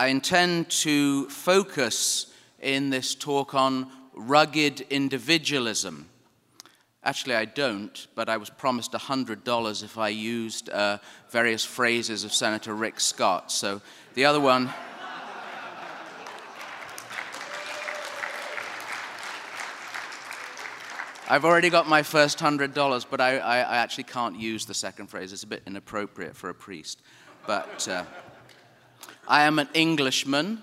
I intend to focus in this talk on rugged individualism. Actually, I don't, but I was promised $100 if I used uh, various phrases of Senator Rick Scott. So the other one. I've already got my first $100, but I, I, I, actually can't use the second phrase. It's a bit inappropriate for a priest. But uh, I am an Englishman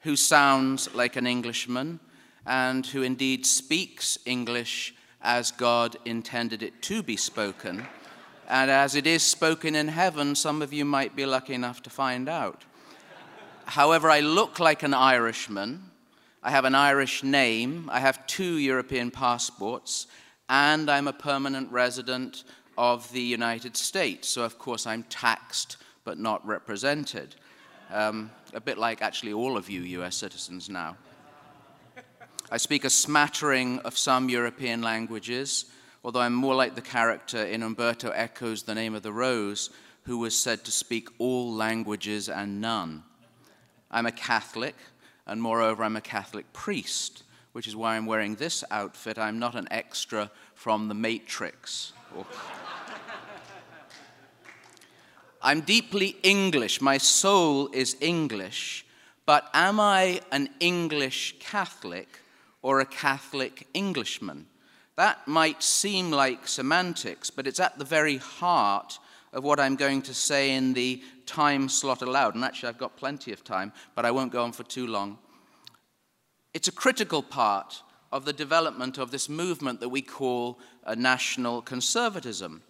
who sounds like an Englishman and who indeed speaks English as God intended it to be spoken. And as it is spoken in heaven, some of you might be lucky enough to find out. However, I look like an Irishman. I have an Irish name. I have two European passports. And I'm a permanent resident of the United States. So, of course, I'm taxed but not represented. Um, a bit like actually all of you US citizens now. I speak a smattering of some European languages, although I'm more like the character in Umberto Eco's The Name of the Rose, who was said to speak all languages and none. I'm a Catholic, and moreover, I'm a Catholic priest, which is why I'm wearing this outfit. I'm not an extra from The Matrix. I'm deeply English. My soul is English. But am I an English Catholic? or a Catholic Englishman. That might seem like semantics, but it's at the very heart of what I'm going to say in the time slot allowed. And actually, I've got plenty of time, but I won't go on for too long. It's a critical part of the development of this movement that we call a national conservatism.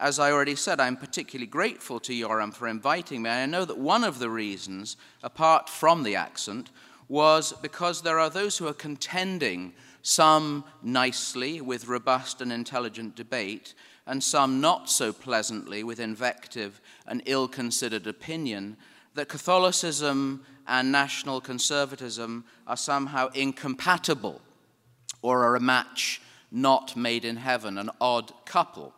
As I already said, I'm particularly grateful to Yoram for inviting me. And I know that one of the reasons, apart from the accent, was because there are those who are contending, some nicely with robust and intelligent debate, and some not so pleasantly with invective and ill considered opinion, that Catholicism and national conservatism are somehow incompatible or are a match not made in heaven, an odd couple.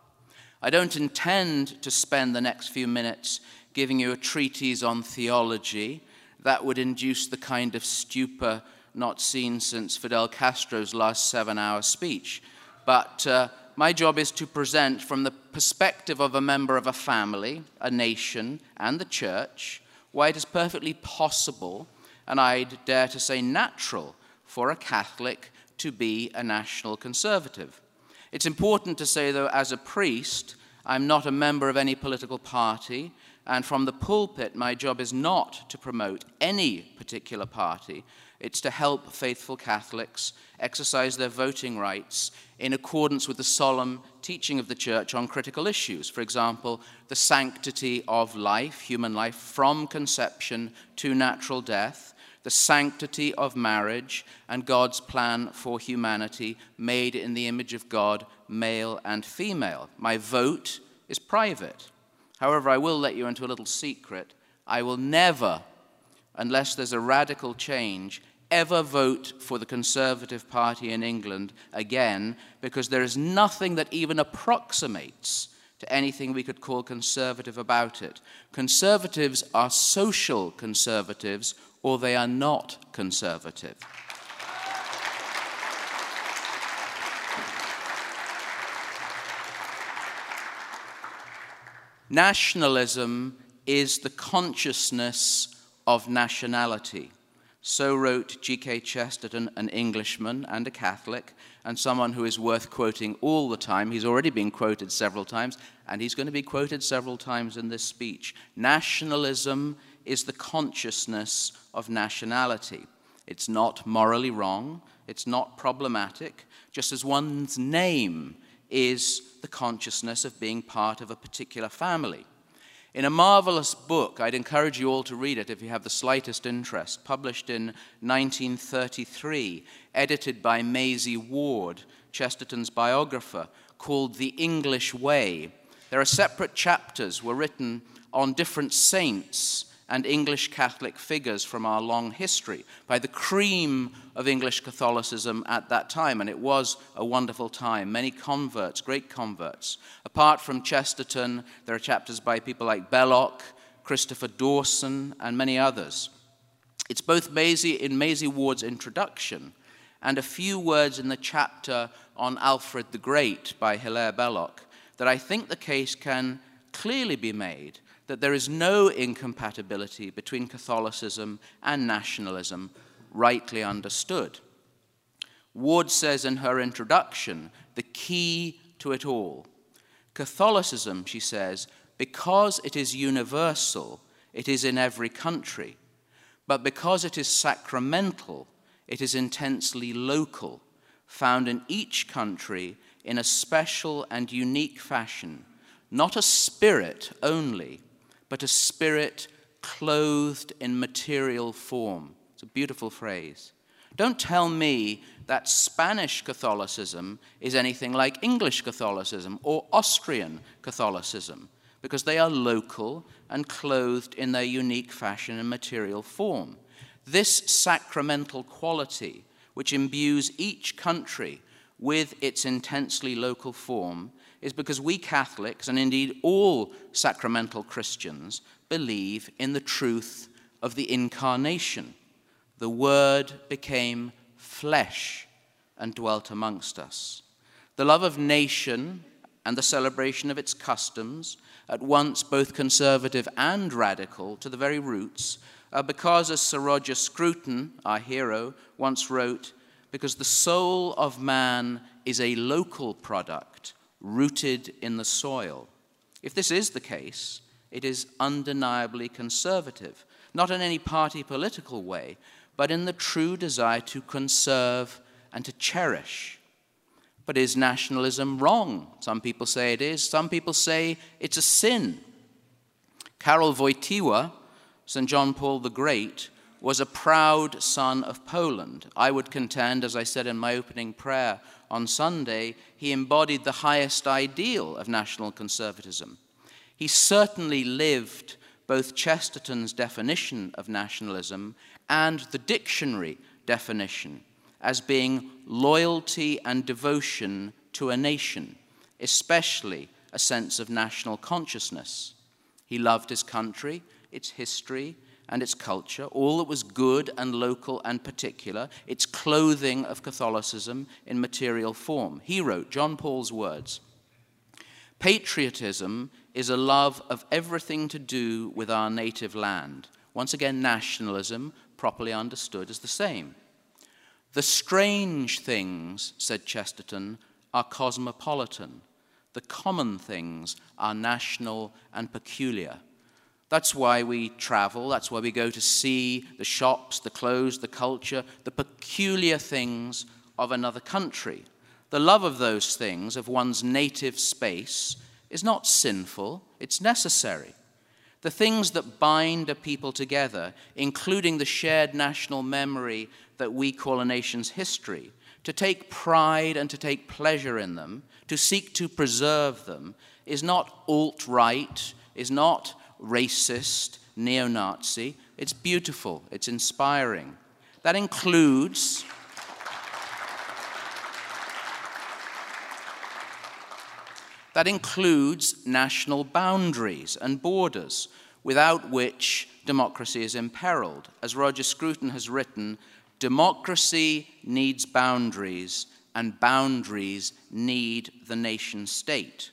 I don't intend to spend the next few minutes giving you a treatise on theology that would induce the kind of stupor not seen since Fidel Castro's last seven hour speech. But uh, my job is to present from the perspective of a member of a family, a nation, and the church why it is perfectly possible, and I'd dare to say natural, for a Catholic to be a national conservative. It's important to say, though, as a priest, I'm not a member of any political party, and from the pulpit, my job is not to promote any particular party. It's to help faithful Catholics exercise their voting rights in accordance with the solemn teaching of the Church on critical issues. For example, the sanctity of life, human life, from conception to natural death, the sanctity of marriage, and God's plan for humanity made in the image of God, male and female. My vote is private. However, I will let you into a little secret. I will never, unless there's a radical change, ever vote for the Conservative Party in England again because there is nothing that even approximates to anything we could call conservative about it. Conservatives are social conservatives or they are not conservative. Nationalism is the consciousness of nationality. So wrote G.K. Chesterton, an Englishman and a Catholic, and someone who is worth quoting all the time. He's already been quoted several times, and he's going to be quoted several times in this speech. Nationalism is the consciousness of nationality. It's not morally wrong, it's not problematic, just as one's name is the consciousness of being part of a particular family. In a marvelous book, I'd encourage you all to read it if you have the slightest interest, published in 1933, edited by Maisie Ward, Chesterton's biographer, called The English Way. There are separate chapters were written on different saints and English Catholic figures from our long history, by the cream of English Catholicism at that time. And it was a wonderful time. Many converts, great converts. Apart from Chesterton, there are chapters by people like Belloc, Christopher Dawson, and many others. It's both Maisie, in Maisie Ward's introduction and a few words in the chapter on Alfred the Great by Hilaire Belloc that I think the case can clearly be made that there is no incompatibility between Catholicism and nationalism, rightly understood. Ward says in her introduction the key to it all. Catholicism, she says, because it is universal, it is in every country. But because it is sacramental, it is intensely local, found in each country in a special and unique fashion, not a spirit only, but a spirit clothed in material form. It's a beautiful phrase. Don't tell me that Spanish Catholicism is anything like English Catholicism or Austrian Catholicism, because they are local and clothed in their unique fashion and material form. This sacramental quality, which imbues each country with its intensely local form, is because we Catholics, and indeed all sacramental Christians, believe in the truth of the incarnation. The Word became flesh and dwelt amongst us. The love of nation and the celebration of its customs, at once both conservative and radical to the very roots, are because, as Sir Roger Scruton, our hero, once wrote, because the soul of man is a local product rooted in the soil. If this is the case, it is undeniably conservative, not in any party political way, but in the true desire to conserve and to cherish. But is nationalism wrong? Some people say it is, some people say it's a sin. Karol Wojtyła, St. John Paul the Great, was a proud son of Poland. I would contend, as I said in my opening prayer on Sunday, he embodied the highest ideal of national conservatism. He certainly lived both Chesterton's definition of nationalism and the dictionary definition as being loyalty and devotion to a nation, especially a sense of national consciousness. He loved his country, its history, and its culture, all that was good and local and particular, its clothing of Catholicism in material form. He wrote John Paul's words Patriotism is a love of everything to do with our native land. Once again, nationalism, properly understood, is the same. The strange things, said Chesterton, are cosmopolitan. The common things are national and peculiar. That's why we travel. That's why we go to see the shops, the clothes, the culture, the peculiar things of another country. The love of those things, of one's native space, is not sinful, it's necessary. The things that bind a people together, including the shared national memory that we call a nation's history, to take pride and to take pleasure in them, to seek to preserve them, is not alt right, is not racist, neo Nazi. It's beautiful, it's inspiring. That includes. That includes national boundaries and borders, without which democracy is imperiled. As Roger Scruton has written, democracy needs boundaries, and boundaries need the nation state.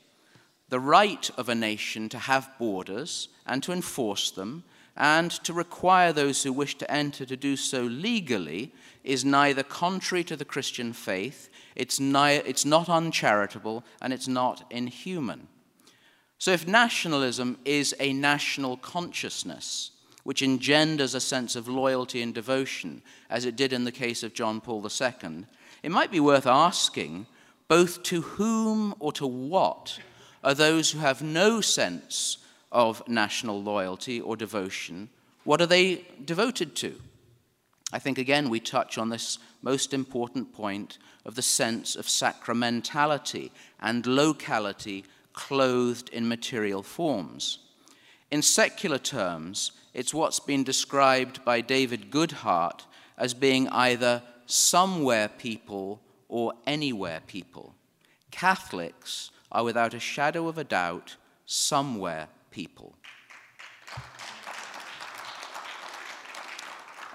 The right of a nation to have borders and to enforce them, and to require those who wish to enter to do so legally, is neither contrary to the Christian faith, it's, it's not uncharitable, and it's not inhuman. So, if nationalism is a national consciousness, which engenders a sense of loyalty and devotion, as it did in the case of John Paul II, it might be worth asking both to whom or to what are those who have no sense of national loyalty or devotion, what are they devoted to? I think again we touch on this most important point of the sense of sacramentality and locality clothed in material forms. In secular terms, it's what's been described by David Goodhart as being either somewhere people or anywhere people. Catholics are without a shadow of a doubt somewhere people.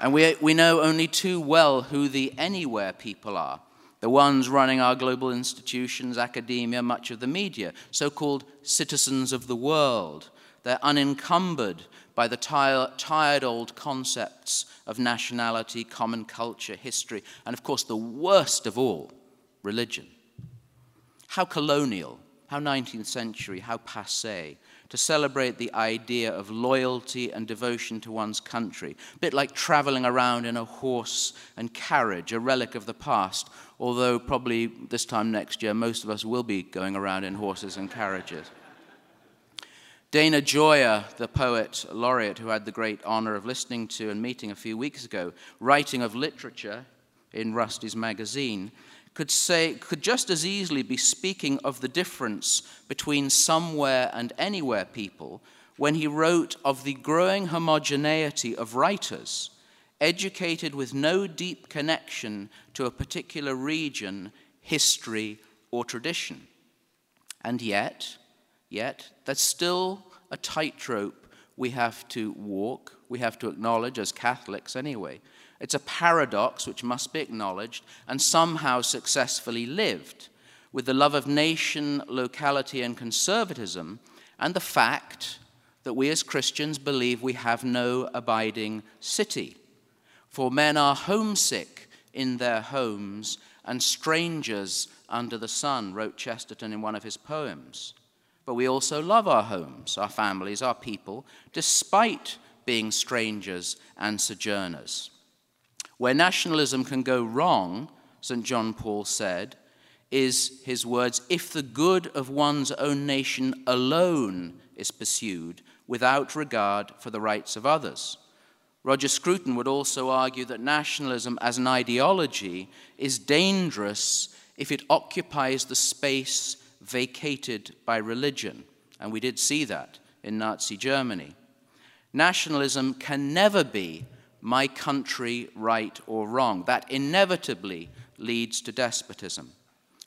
And we, we know only too well who the anywhere people are the ones running our global institutions, academia, much of the media, so called citizens of the world. They're unencumbered by the tired old concepts of nationality, common culture, history, and of course, the worst of all, religion. How colonial, how 19th century, how passe to celebrate the idea of loyalty and devotion to one's country, a bit like traveling around in a horse and carriage, a relic of the past, although probably this time next year most of us will be going around in horses and carriages. Dana Gioia, the poet laureate who had the great honor of listening to and meeting a few weeks ago, writing of literature in Rusty's magazine, could say could just as easily be speaking of the difference between somewhere and anywhere people when he wrote of the growing homogeneity of writers educated with no deep connection to a particular region, history, or tradition. And yet, Yet, that's still a tightrope we have to walk, we have to acknowledge as Catholics anyway. It's a paradox which must be acknowledged and somehow successfully lived with the love of nation, locality, and conservatism, and the fact that we as Christians believe we have no abiding city. For men are homesick in their homes and strangers under the sun, wrote Chesterton in one of his poems but we also love our homes, our families, our people, despite being strangers and sojourners. Where nationalism can go wrong, St. John Paul said, is his words if the good of one's own nation alone is pursued without regard for the rights of others. Roger Scruton would also argue that nationalism as an ideology is dangerous if it occupies the space vacated by religion, and we did see that in Nazi Germany. Nationalism can never be my country right or wrong. That inevitably leads to despotism.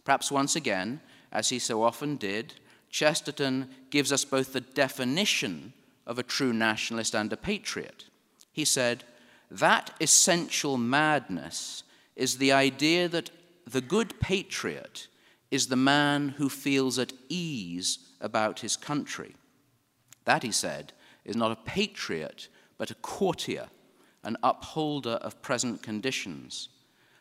Perhaps once again, as he so often did, Chesterton gives us both the definition of a true nationalist and a patriot. He said, That essential madness is the idea that the good patriot is the man who feels at ease about his country. That, he said, is not a patriot, but a courtier, an upholder of present conditions.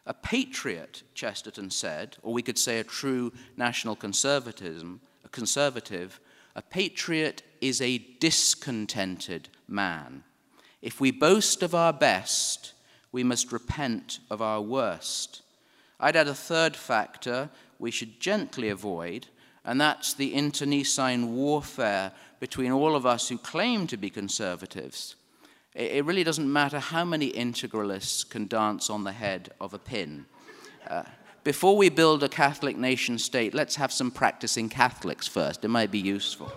A patriot, Chesterton said, or we could say a true national conservatism, a conservative, a patriot is a discontented man. If we boast of our best, we must repent of our worst. I'd add a third factor we should gently avoid, and that's the internecine warfare between all of us who claim to be conservatives. It really doesn't matter how many integralists can dance on the head of a pin. Uh, before we build a Catholic nation state, let's have some practicing Catholics first. It might be useful.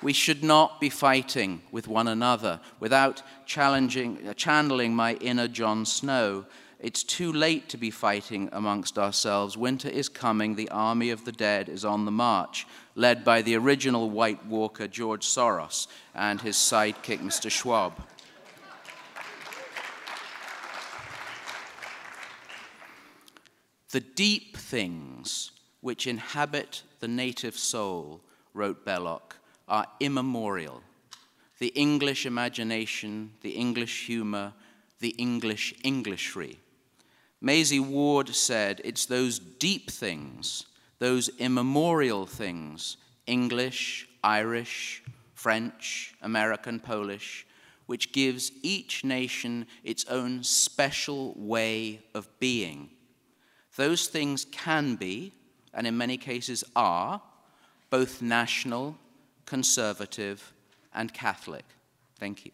We should not be fighting with one another without challenging, channeling my inner Jon Snow. It's too late to be fighting amongst ourselves. Winter is coming. The army of the dead is on the march, led by the original White Walker, George Soros, and his sidekick, Mr. Schwab. The deep things which inhabit the native soul, wrote Belloc, are immemorial. The English imagination, the English humor, the English Englishry. Maisie Ward said, It's those deep things, those immemorial things, English, Irish, French, American, Polish, which gives each nation its own special way of being. Those things can be, and in many cases are, both national conservative, and Catholic. Thank you.